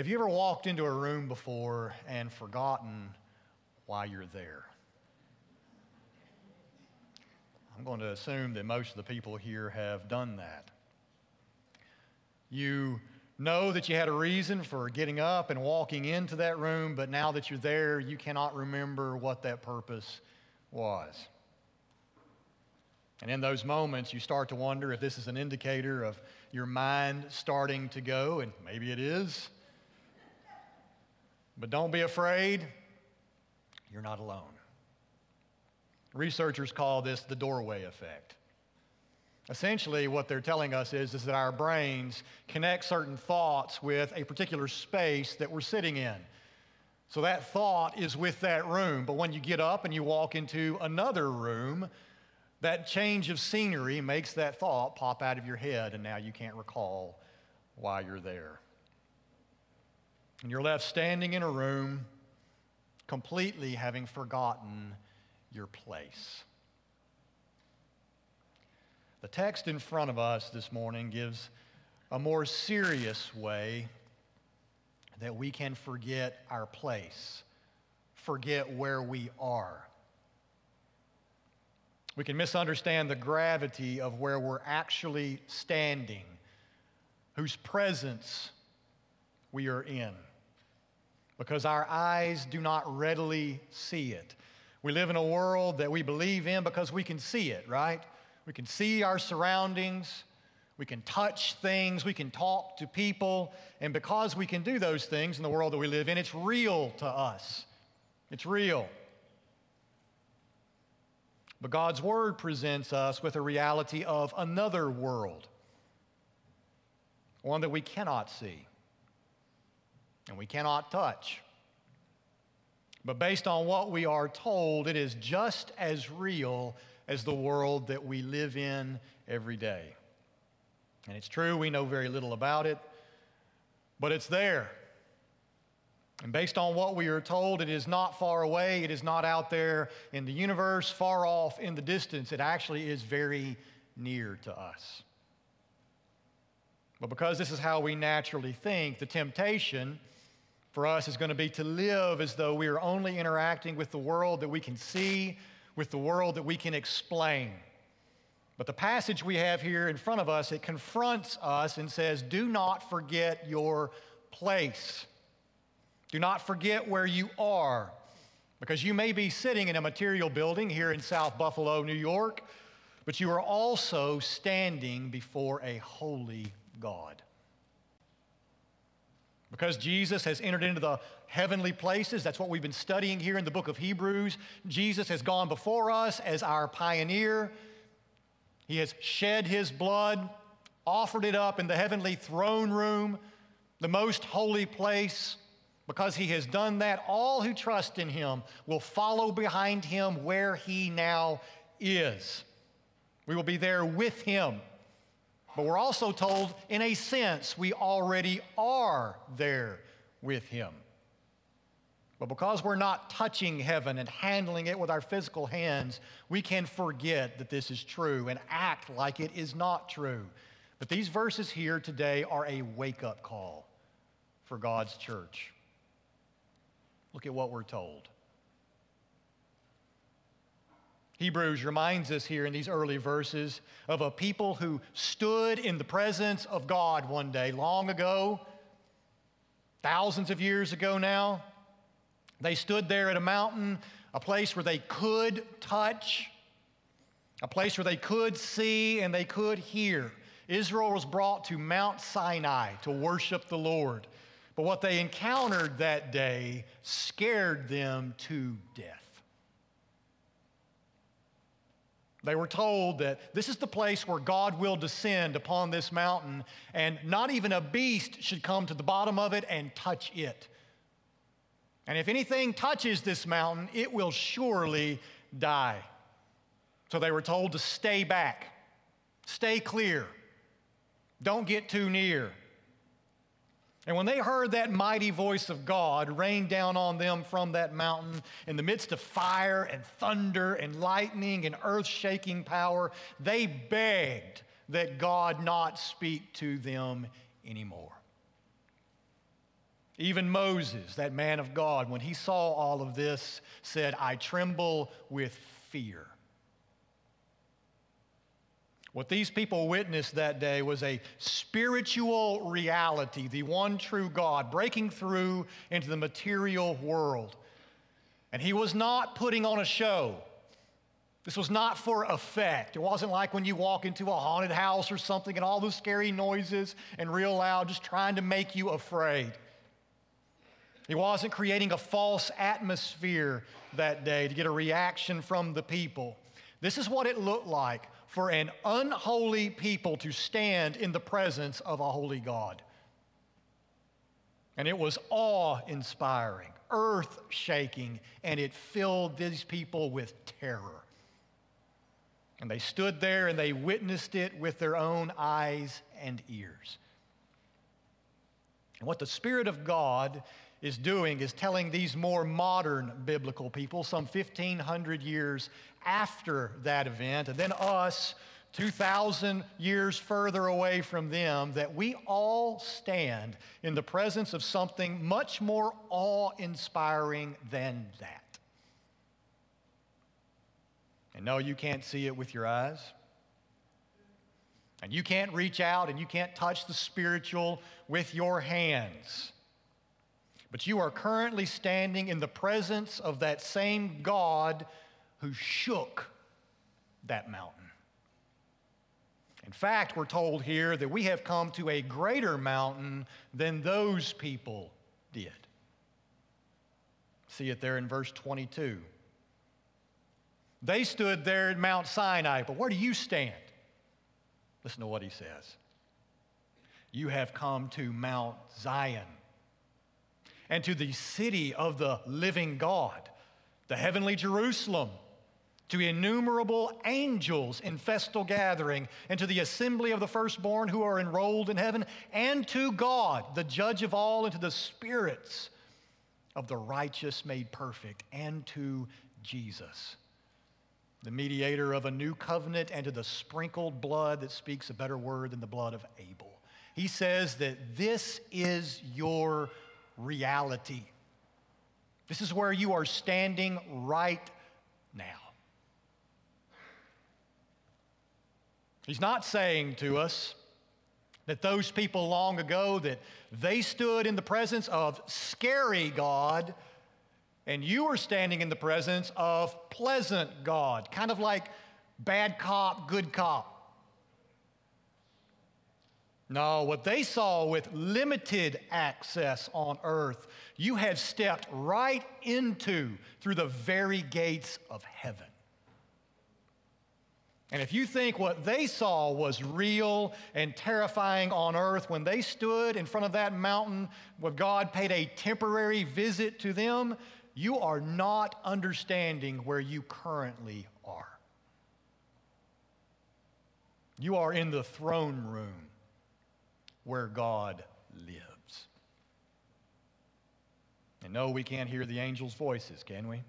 Have you ever walked into a room before and forgotten why you're there? I'm going to assume that most of the people here have done that. You know that you had a reason for getting up and walking into that room, but now that you're there, you cannot remember what that purpose was. And in those moments, you start to wonder if this is an indicator of your mind starting to go, and maybe it is. But don't be afraid, you're not alone. Researchers call this the doorway effect. Essentially, what they're telling us is, is that our brains connect certain thoughts with a particular space that we're sitting in. So that thought is with that room, but when you get up and you walk into another room, that change of scenery makes that thought pop out of your head, and now you can't recall why you're there. And you're left standing in a room completely having forgotten your place. The text in front of us this morning gives a more serious way that we can forget our place, forget where we are. We can misunderstand the gravity of where we're actually standing, whose presence we are in, because our eyes do not readily see it. We live in a world that we believe in because we can see it, right? We can see our surroundings. We can touch things. We can talk to people. And because we can do those things in the world that we live in, it's real to us. It's real. But God's Word presents us with a reality of another world, one that we cannot see and we cannot touch. But based on what we are told, it is just as real as the world that we live in every day. And it's true, we know very little about it, but it's there. And based on what we are told, it is not far away, it is not out there in the universe, far off in the distance. It actually is very near to us. But because this is how we naturally think, the temptation for us is going to be to live as though we are only interacting with the world that we can see, with the world that we can explain. But the passage we have here in front of us, it confronts us and says, Do not forget your place. Do not forget where you are. Because you may be sitting in a material building here in South Buffalo, New York, but you are also standing before a holy God. Because Jesus has entered into the heavenly places, that's what we've been studying here in the book of Hebrews. Jesus has gone before us as our pioneer. He has shed his blood, offered it up in the heavenly throne room, the most holy place. Because he has done that, all who trust in him will follow behind him where he now is. We will be there with him. But we're also told, in a sense, we already are there with Him. But because we're not touching heaven and handling it with our physical hands, we can forget that this is true and act like it is not true. But these verses here today are a wake up call for God's church. Look at what we're told. Hebrews reminds us here in these early verses of a people who stood in the presence of God one day, long ago, thousands of years ago now. They stood there at a mountain, a place where they could touch, a place where they could see and they could hear. Israel was brought to Mount Sinai to worship the Lord. But what they encountered that day scared them to death. They were told that this is the place where God will descend upon this mountain, and not even a beast should come to the bottom of it and touch it. And if anything touches this mountain, it will surely die. So they were told to stay back, stay clear, don't get too near. And when they heard that mighty voice of God rain down on them from that mountain in the midst of fire and thunder and lightning and earth shaking power, they begged that God not speak to them anymore. Even Moses, that man of God, when he saw all of this, said, I tremble with fear. What these people witnessed that day was a spiritual reality, the one true God breaking through into the material world. And he was not putting on a show. This was not for effect. It wasn't like when you walk into a haunted house or something and all those scary noises and real loud, just trying to make you afraid. He wasn't creating a false atmosphere that day to get a reaction from the people. This is what it looked like for an unholy people to stand in the presence of a holy God. And it was awe inspiring, earth shaking, and it filled these people with terror. And they stood there and they witnessed it with their own eyes and ears. And what the Spirit of God is doing is telling these more modern biblical people, some 1,500 years after that event, and then us, 2,000 years further away from them, that we all stand in the presence of something much more awe inspiring than that. And no, you can't see it with your eyes. And you can't reach out and you can't touch the spiritual with your hands. But you are currently standing in the presence of that same God who shook that mountain. In fact, we're told here that we have come to a greater mountain than those people did. See it there in verse 22. They stood there at Mount Sinai, but where do you stand? Listen to what he says. You have come to Mount Zion and to the city of the living God, the heavenly Jerusalem, to innumerable angels in festal gathering, and to the assembly of the firstborn who are enrolled in heaven, and to God, the judge of all, and to the spirits of the righteous made perfect, and to Jesus, the mediator of a new covenant, and to the sprinkled blood that speaks a better word than the blood of Abel. He says that this is your reality. This is where you are standing right now. He's not saying to us that those people long ago that they stood in the presence of scary God and you are standing in the presence of pleasant God, kind of like bad cop, good cop. No, what they saw with limited access on earth, you have stepped right into through the very gates of heaven. And if you think what they saw was real and terrifying on earth when they stood in front of that mountain where God paid a temporary visit to them, you are not understanding where you currently are. You are in the throne room where God lives. And no, we can't hear the angels' voices, can we?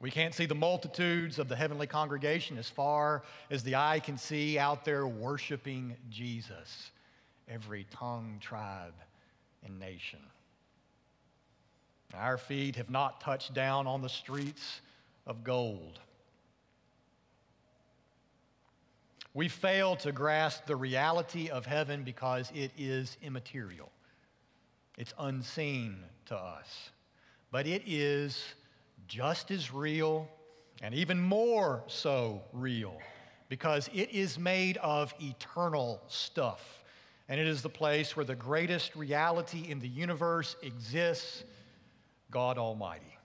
We can't see the multitudes of the heavenly congregation as far as the eye can see out there worshiping Jesus, every tongue, tribe, and nation. Our feet have not touched down on the streets of gold. We fail to grasp the reality of heaven because it is immaterial. It's unseen to us. But it is just as real and even more so real because it is made of eternal stuff. And it is the place where the greatest reality in the universe exists God Almighty.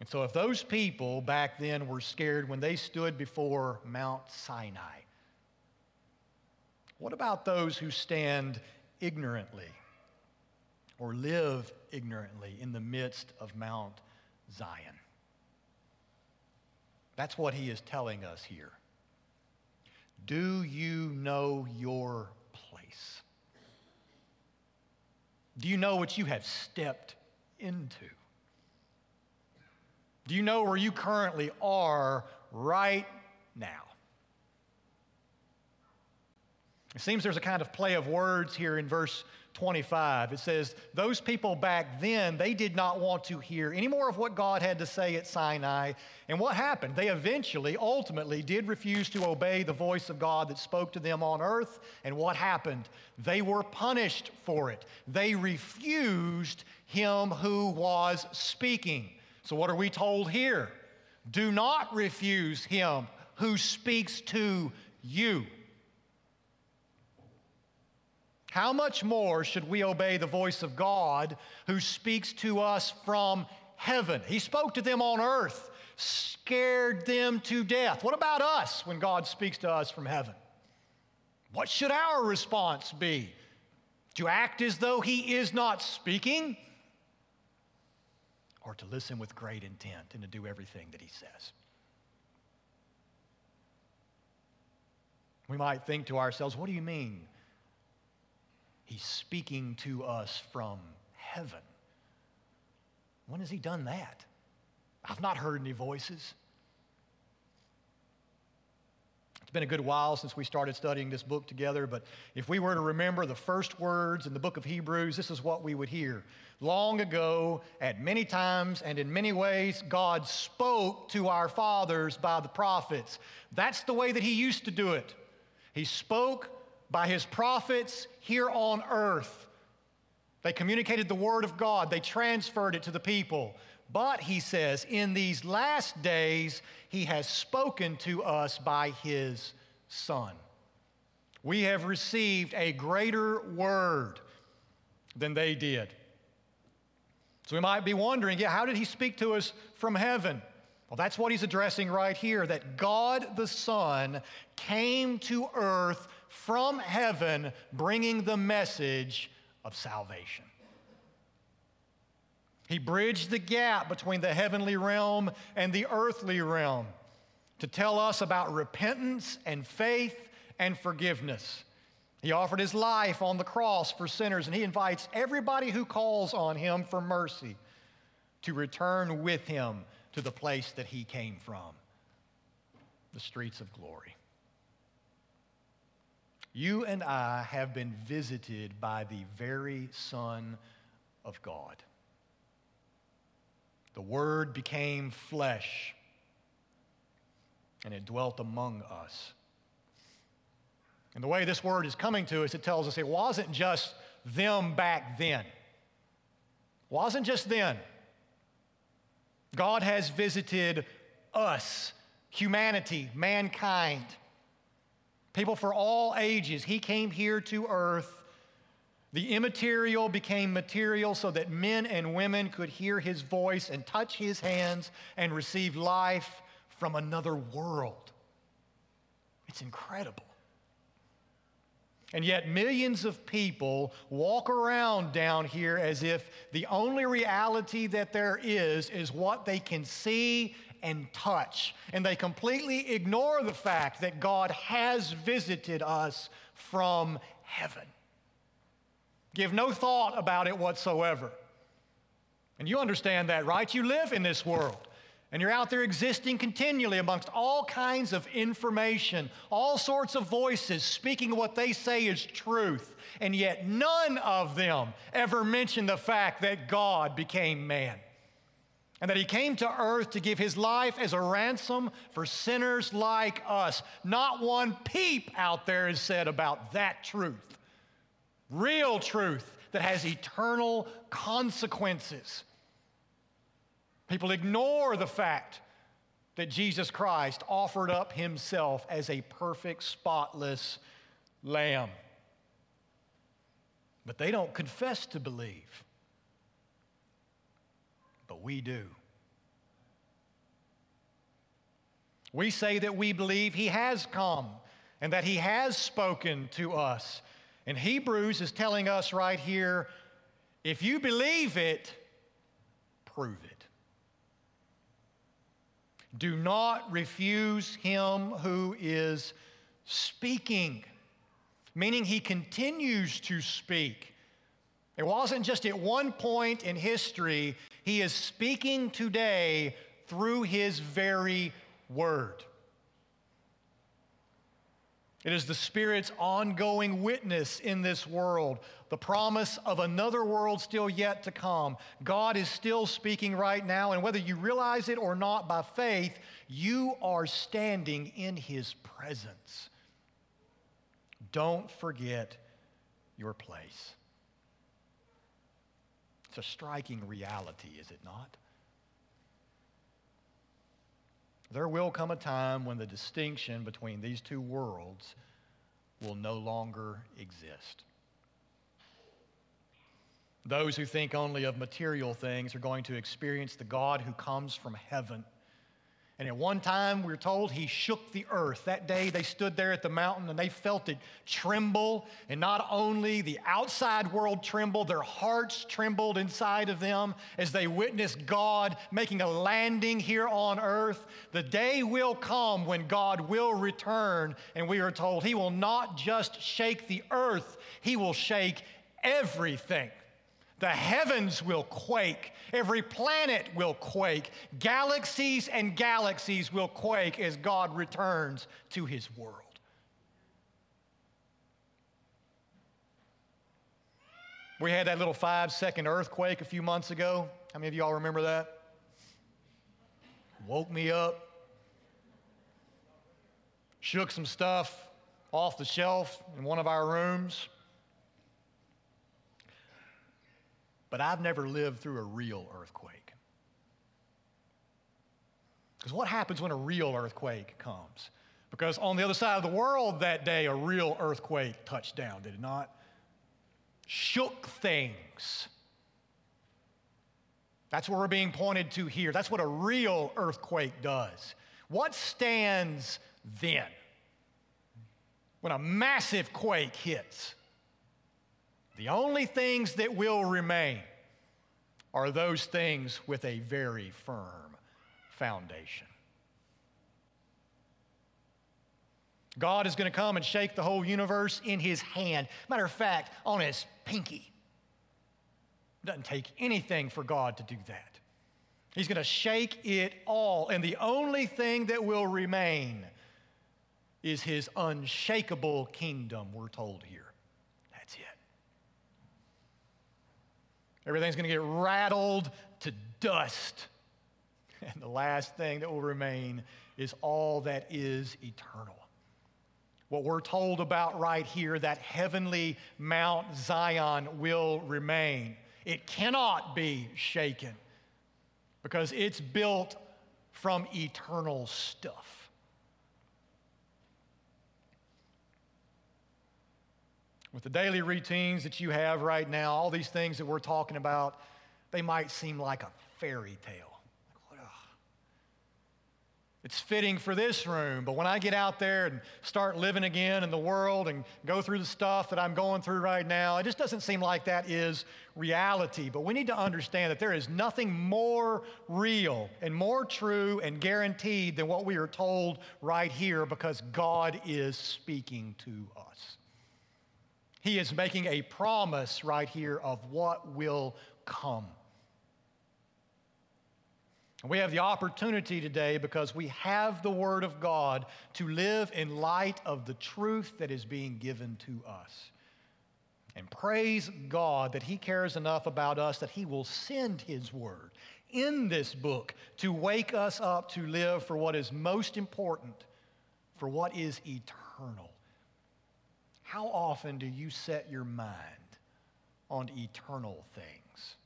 And so, if those people back then were scared when they stood before Mount Sinai, what about those who stand ignorantly or live ignorantly in the midst of Mount Zion? That's what he is telling us here. Do you know your place? Do you know what you have stepped into? Do you know where you currently are right now? It seems there's a kind of play of words here in verse 25. It says, Those people back then, they did not want to hear any more of what God had to say at Sinai. And what happened? They eventually, ultimately, did refuse to obey the voice of God that spoke to them on earth. And what happened? They were punished for it. They refused him who was speaking. So, what are we told here? Do not refuse him who speaks to you. How much more should we obey the voice of God who speaks to us from heaven? He spoke to them on earth, scared them to death. What about us when God speaks to us from heaven? What should our response be? To act as though He is not speaking? Or to listen with great intent and to do everything that He says? We might think to ourselves, what do you mean? He's speaking to us from heaven. When has he done that? I've not heard any voices. It's been a good while since we started studying this book together, but if we were to remember the first words in the book of Hebrews, this is what we would hear. Long ago, at many times and in many ways, God spoke to our fathers by the prophets. That's the way that He used to do it. He spoke by his prophets here on earth. They communicated the word of God, they transferred it to the people. But he says, in these last days, he has spoken to us by his Son. We have received a greater word than they did. So we might be wondering, yeah, how did he speak to us from heaven? Well, that's what he's addressing right here that God the Son came to earth from heaven bringing the message of salvation. He bridged the gap between the heavenly realm and the earthly realm to tell us about repentance and faith and forgiveness. He offered his life on the cross for sinners, and he invites everybody who calls on him for mercy to return with him to the place that he came from the streets of glory. You and I have been visited by the very Son of God. The Word became flesh and it dwelt among us. And the way this word is coming to us, it tells us it wasn't just them back then. It wasn't just then. God has visited us, humanity, mankind people for all ages. He came here to earth. The immaterial became material so that men and women could hear his voice and touch his hands and receive life from another world. It's incredible. And yet, millions of people walk around down here as if the only reality that there is is what they can see and touch. And they completely ignore the fact that God has visited us from heaven. Give no thought about it whatsoever. And you understand that, right? You live in this world. And you're out there existing continually amongst all kinds of information, all sorts of voices speaking what they say is truth. And yet, none of them ever mention the fact that God became man and that he came to earth to give his life as a ransom for sinners like us. Not one peep out there is said about that truth. Real truth that has eternal consequences. People ignore the fact that Jesus Christ offered up himself as a perfect, spotless lamb. But they don't confess to believe but we do. We say that we believe He has come and that He has spoken to us. And Hebrews is telling us right here if you believe it, prove it. Do not refuse Him who is speaking, meaning He continues to speak. It wasn't just at one point in history, he is speaking today through his very word. It is the Spirit's ongoing witness in this world, the promise of another world still yet to come. God is still speaking right now, and whether you realize it or not by faith, you are standing in His presence. Don't forget your place. It's a striking reality, is it not? There will come a time when the distinction between these two worlds will no longer exist. Those who think only of material things are going to experience the God who comes from heaven and at one time, we're told he shook the earth. That day, they stood there at the mountain and they felt it tremble. And not only the outside world trembled, their hearts trembled inside of them as they witnessed God making a landing here on earth. The day will come when God will return, and we are told he will not just shake the earth, he will shake everything. The heavens will quake. Every planet will quake. Galaxies and galaxies will quake as God returns to his world. We had that little five second earthquake a few months ago. How many of y'all remember that? Woke me up, shook some stuff off the shelf in one of our rooms. But I've never lived through a real earthquake. Because what happens when a real earthquake comes? Because on the other side of the world that day, a real earthquake touched down, did it not? Shook things. That's what we're being pointed to here. That's what a real earthquake does. What stands then? When a massive quake hits, the only things that will remain are those things with a very firm foundation. God is going to come and shake the whole universe in his hand. Matter of fact, on his pinky. It doesn't take anything for God to do that. He's going to shake it all. And the only thing that will remain is his unshakable kingdom, we're told here. Everything's going to get rattled to dust. And the last thing that will remain is all that is eternal. What we're told about right here, that heavenly Mount Zion will remain. It cannot be shaken because it's built from eternal stuff. With the daily routines that you have right now, all these things that we're talking about, they might seem like a fairy tale. It's fitting for this room, but when I get out there and start living again in the world and go through the stuff that I'm going through right now, it just doesn't seem like that is reality. But we need to understand that there is nothing more real and more true and guaranteed than what we are told right here because God is speaking to us. He is making a promise right here of what will come. We have the opportunity today because we have the Word of God to live in light of the truth that is being given to us. And praise God that He cares enough about us that He will send His Word in this book to wake us up to live for what is most important, for what is eternal. How often do you set your mind on eternal things?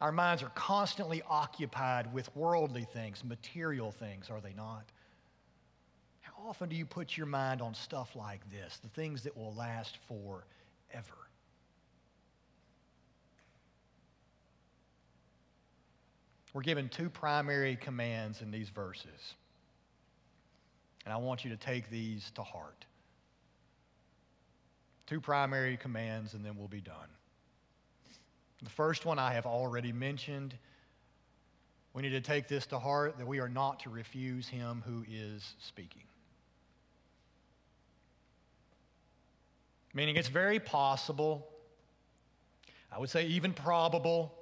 Our minds are constantly occupied with worldly things, material things, are they not? How often do you put your mind on stuff like this, the things that will last forever? We're given two primary commands in these verses. And I want you to take these to heart. Two primary commands, and then we'll be done. The first one I have already mentioned. We need to take this to heart that we are not to refuse him who is speaking. Meaning, it's very possible, I would say even probable,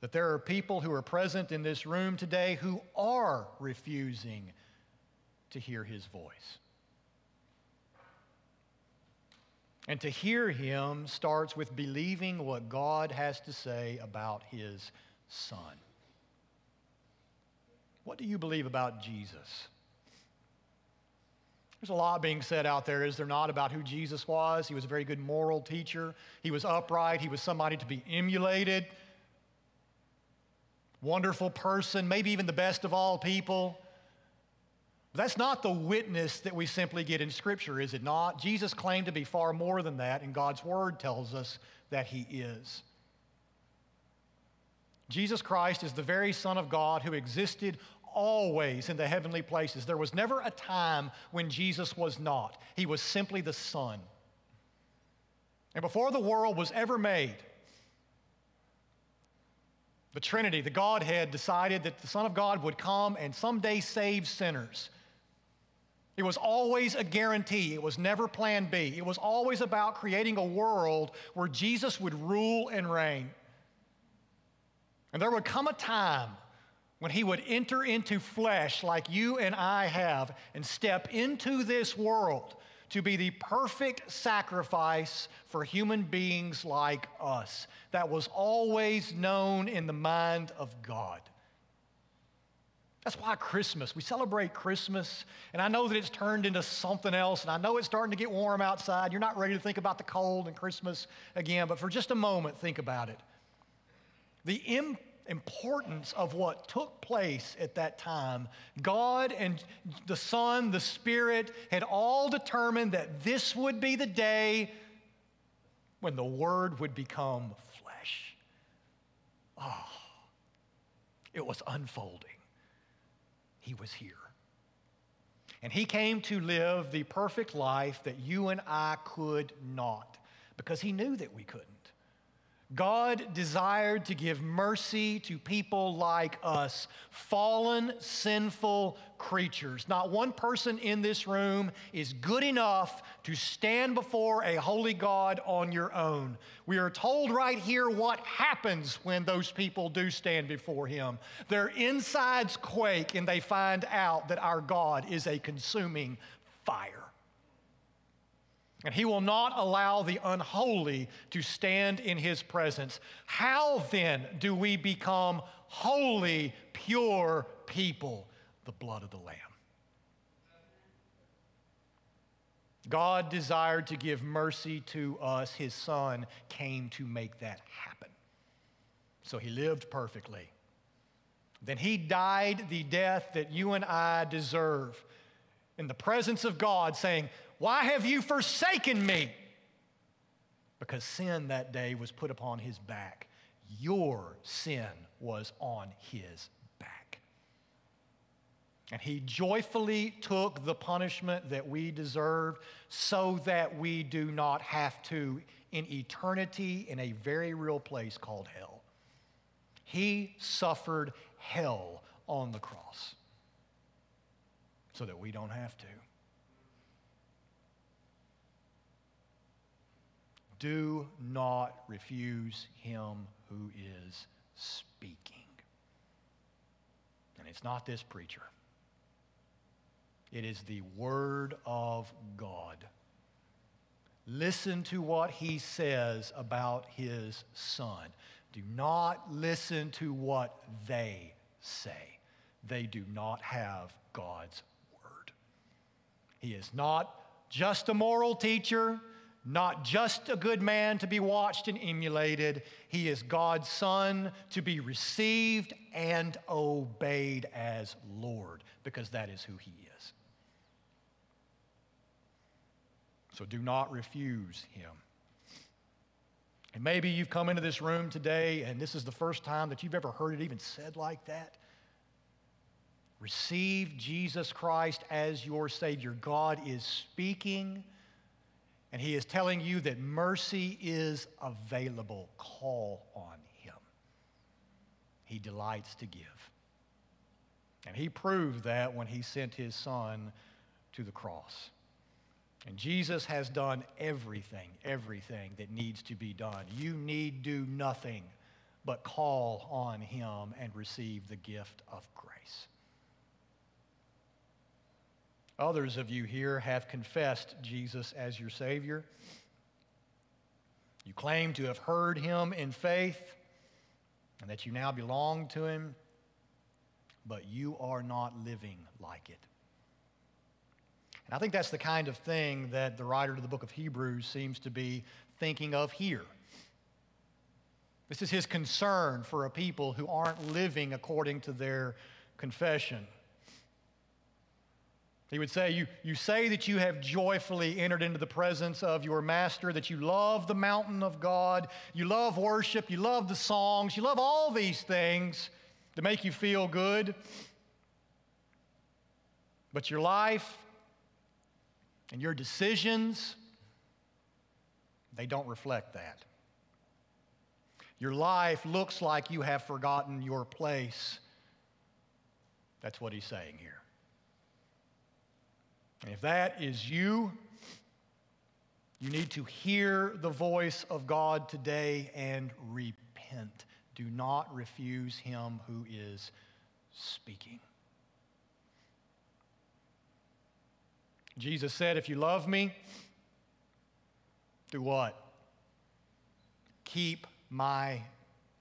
that there are people who are present in this room today who are refusing to hear his voice. And to hear him starts with believing what God has to say about his son. What do you believe about Jesus? There's a lot being said out there, is there not, about who Jesus was? He was a very good moral teacher. He was upright. He was somebody to be emulated. Wonderful person, maybe even the best of all people. That's not the witness that we simply get in Scripture, is it not? Jesus claimed to be far more than that, and God's Word tells us that He is. Jesus Christ is the very Son of God who existed always in the heavenly places. There was never a time when Jesus was not. He was simply the Son. And before the world was ever made, the Trinity, the Godhead, decided that the Son of God would come and someday save sinners. It was always a guarantee. It was never plan B. It was always about creating a world where Jesus would rule and reign. And there would come a time when he would enter into flesh like you and I have and step into this world to be the perfect sacrifice for human beings like us. That was always known in the mind of God. That's why Christmas, we celebrate Christmas, and I know that it's turned into something else, and I know it's starting to get warm outside. You're not ready to think about the cold and Christmas again, but for just a moment, think about it. The Im- importance of what took place at that time, God and the Son, the Spirit had all determined that this would be the day when the Word would become flesh. Oh, it was unfolding. He was here. And He came to live the perfect life that you and I could not because He knew that we couldn't. God desired to give mercy to people like us, fallen, sinful creatures. Not one person in this room is good enough to stand before a holy God on your own. We are told right here what happens when those people do stand before Him. Their insides quake and they find out that our God is a consuming fire. And he will not allow the unholy to stand in his presence. How then do we become holy, pure people? The blood of the Lamb. God desired to give mercy to us. His Son came to make that happen. So he lived perfectly. Then he died the death that you and I deserve in the presence of God, saying, why have you forsaken me? Because sin that day was put upon his back. Your sin was on his back. And he joyfully took the punishment that we deserved so that we do not have to in eternity in a very real place called hell. He suffered hell on the cross so that we don't have to. Do not refuse him who is speaking. And it's not this preacher, it is the Word of God. Listen to what he says about his son. Do not listen to what they say. They do not have God's word. He is not just a moral teacher not just a good man to be watched and emulated, he is God's son to be received and obeyed as Lord, because that is who he is. So do not refuse him. And maybe you've come into this room today and this is the first time that you've ever heard it even said like that. Receive Jesus Christ as your Savior. God is speaking and he is telling you that mercy is available. Call on him. He delights to give. And he proved that when he sent his son to the cross. And Jesus has done everything, everything that needs to be done. You need do nothing but call on him and receive the gift of grace. Others of you here have confessed Jesus as your Savior. You claim to have heard him in faith and that you now belong to him, but you are not living like it. And I think that's the kind of thing that the writer of the book of Hebrews seems to be thinking of here. This is his concern for a people who aren't living according to their confession. He would say, you, you say that you have joyfully entered into the presence of your master, that you love the mountain of God, you love worship, you love the songs, you love all these things to make you feel good. But your life and your decisions, they don't reflect that. Your life looks like you have forgotten your place. That's what he's saying here. And if that is you, you need to hear the voice of God today and repent. Do not refuse him who is speaking. Jesus said, If you love me, do what? Keep my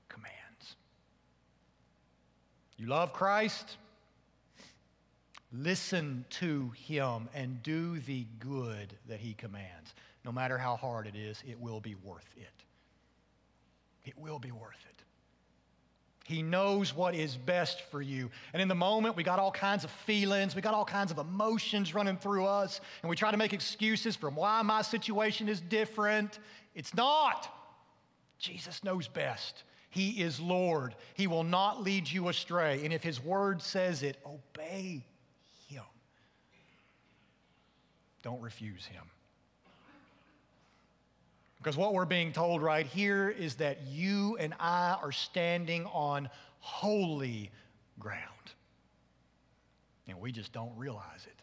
commands. You love Christ? Listen to him and do the good that he commands. No matter how hard it is, it will be worth it. It will be worth it. He knows what is best for you. And in the moment, we got all kinds of feelings, we got all kinds of emotions running through us, and we try to make excuses for why my situation is different. It's not. Jesus knows best. He is Lord. He will not lead you astray. And if His word says it, obey Don't refuse him. Because what we're being told right here is that you and I are standing on holy ground. And we just don't realize it.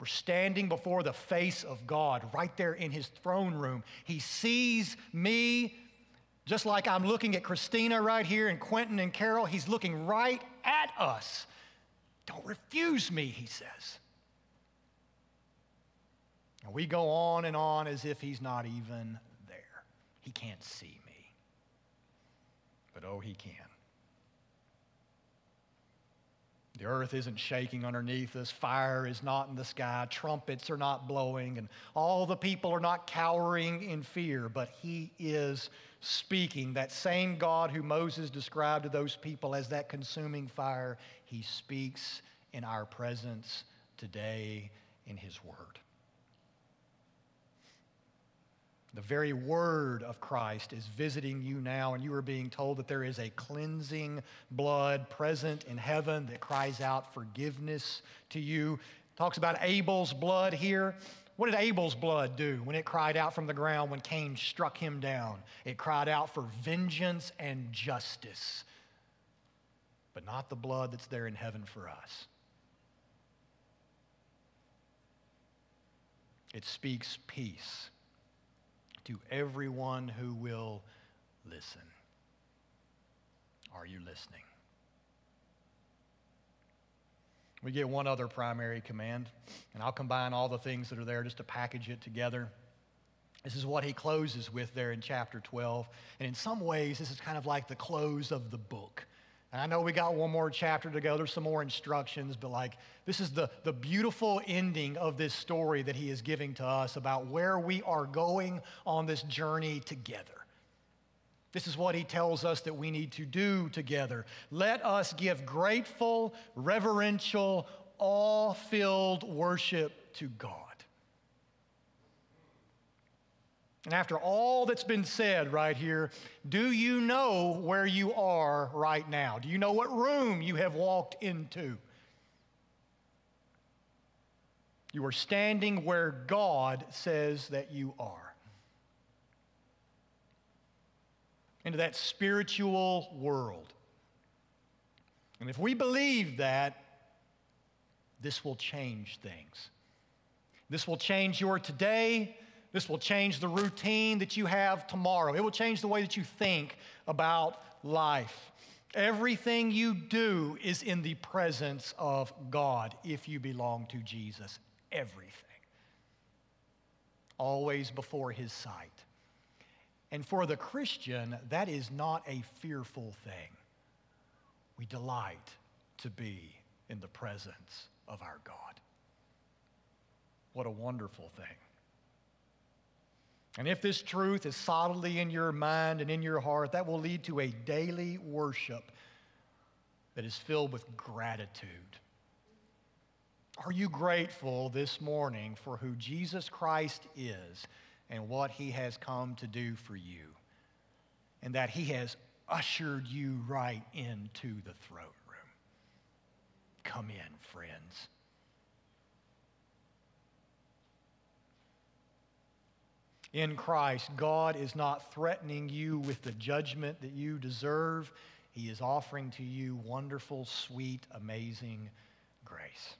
We're standing before the face of God right there in his throne room. He sees me just like I'm looking at Christina right here and Quentin and Carol. He's looking right at us. Don't refuse me, he says. And we go on and on as if he's not even there. He can't see me. But oh, he can. The earth isn't shaking underneath us. Fire is not in the sky. Trumpets are not blowing. And all the people are not cowering in fear. But he is speaking. That same God who Moses described to those people as that consuming fire, he speaks in our presence today in his word. The very word of Christ is visiting you now, and you are being told that there is a cleansing blood present in heaven that cries out forgiveness to you. Talks about Abel's blood here. What did Abel's blood do when it cried out from the ground when Cain struck him down? It cried out for vengeance and justice, but not the blood that's there in heaven for us. It speaks peace to everyone who will listen. Are you listening? We get one other primary command, and I'll combine all the things that are there just to package it together. This is what he closes with there in chapter 12. And in some ways, this is kind of like the close of the book. And I know we got one more chapter to go. There's some more instructions, but like this is the, the beautiful ending of this story that he is giving to us about where we are going on this journey together. This is what he tells us that we need to do together. Let us give grateful, reverential, awe filled worship to God. And after all that's been said right here, do you know where you are right now? Do you know what room you have walked into? You are standing where God says that you are. Into that spiritual world. And if we believe that, this will change things. This will change your today this will change the routine that you have tomorrow. It will change the way that you think about life. Everything you do is in the presence of God if you belong to Jesus. Everything. always before his sight. And for the Christian, that is not a fearful thing. We delight to be in the presence of our God. What a wonderful thing. And if this truth is solidly in your mind and in your heart, that will lead to a daily worship that is filled with gratitude. Are you grateful this morning for who Jesus Christ is and what he has come to do for you? And that he has ushered you right into the throne room. Come in, friends. In Christ, God is not threatening you with the judgment that you deserve. He is offering to you wonderful, sweet, amazing grace.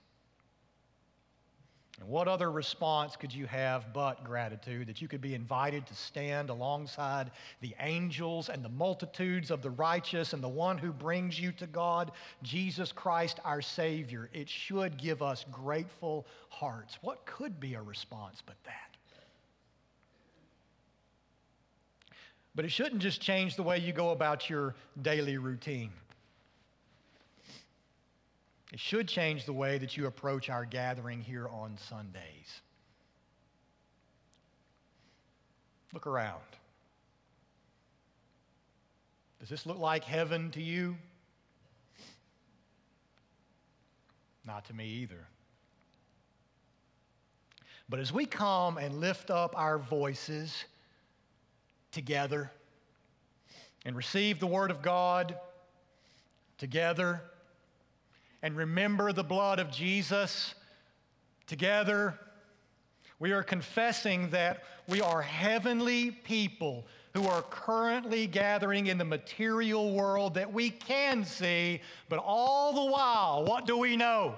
And what other response could you have but gratitude that you could be invited to stand alongside the angels and the multitudes of the righteous and the one who brings you to God, Jesus Christ our Savior? It should give us grateful hearts. What could be a response but that? But it shouldn't just change the way you go about your daily routine. It should change the way that you approach our gathering here on Sundays. Look around. Does this look like heaven to you? Not to me either. But as we come and lift up our voices together and receive the Word of God together, and remember the blood of Jesus together, we are confessing that we are heavenly people who are currently gathering in the material world that we can see, but all the while, what do we know?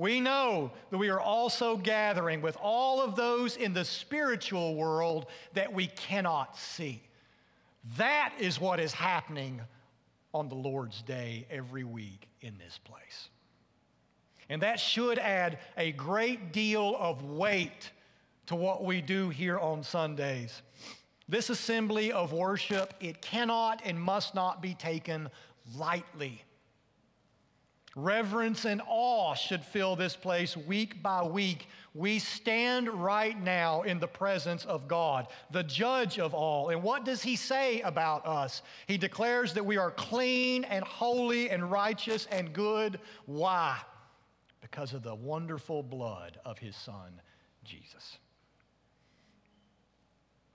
We know that we are also gathering with all of those in the spiritual world that we cannot see. That is what is happening on the Lord's day every week in this place. And that should add a great deal of weight to what we do here on Sundays. This assembly of worship, it cannot and must not be taken lightly. Reverence and awe should fill this place week by week. We stand right now in the presence of God, the judge of all. And what does he say about us? He declares that we are clean and holy and righteous and good. Why? Because of the wonderful blood of his son, Jesus.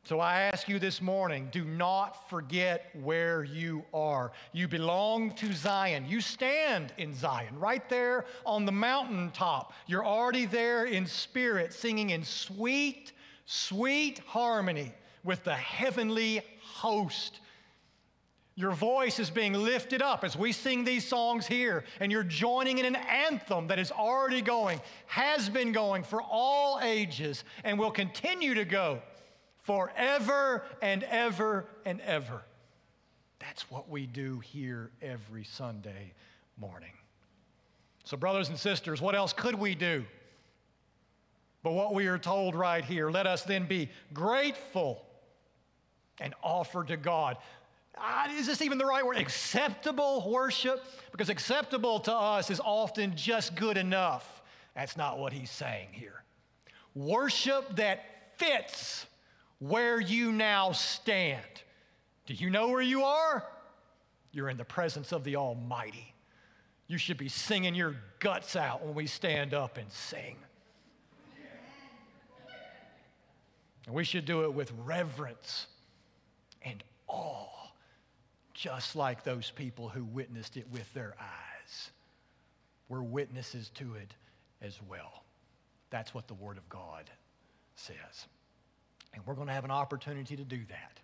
So I ask you this morning do not forget where you are. You belong to Zion. You stand in Zion, right there on the mountaintop. You're already there in spirit, singing in sweet, sweet harmony with the heavenly host. Your voice is being lifted up as we sing these songs here, and you're joining in an anthem that is already going, has been going for all ages, and will continue to go forever and ever and ever. That's what we do here every Sunday morning. So, brothers and sisters, what else could we do? But what we are told right here, let us then be grateful and offer to God. Uh, is this even the right word? Acceptable worship? Because acceptable to us is often just good enough. That's not what he's saying here. Worship that fits where you now stand. Do you know where you are? You're in the presence of the Almighty. You should be singing your guts out when we stand up and sing. And we should do it with reverence and awe, just like those people who witnessed it with their eyes. We're witnesses to it as well. That's what the Word of God says. And we're going to have an opportunity to do that.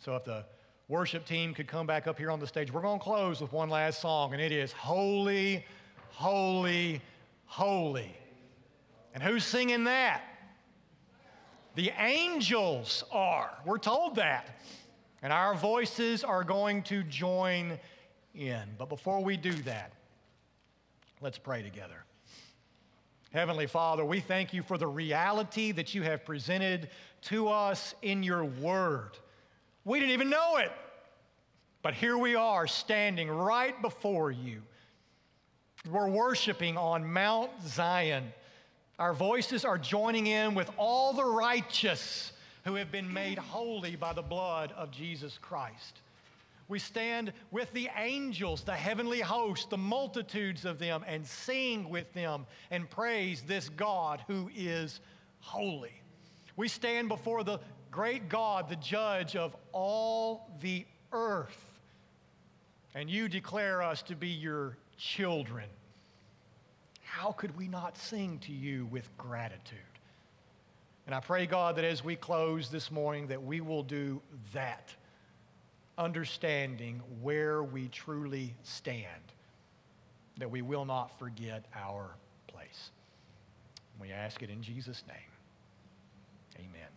So if the worship team could come back up here on the stage, we're going to close with one last song, and it is Holy, Holy, Holy. And who's singing that? The angels are. We're told that. And our voices are going to join in. But before we do that, let's pray together. Heavenly Father, we thank you for the reality that you have presented to us in your word. We didn't even know it, but here we are standing right before you. We're worshiping on Mount Zion. Our voices are joining in with all the righteous who have been made holy by the blood of Jesus Christ. We stand with the angels, the heavenly host, the multitudes of them, and sing with them and praise this God who is holy. We stand before the great God, the judge of all the earth, and you declare us to be your children. How could we not sing to you with gratitude? And I pray, God, that as we close this morning, that we will do that understanding where we truly stand, that we will not forget our place. We ask it in Jesus' name. Amen.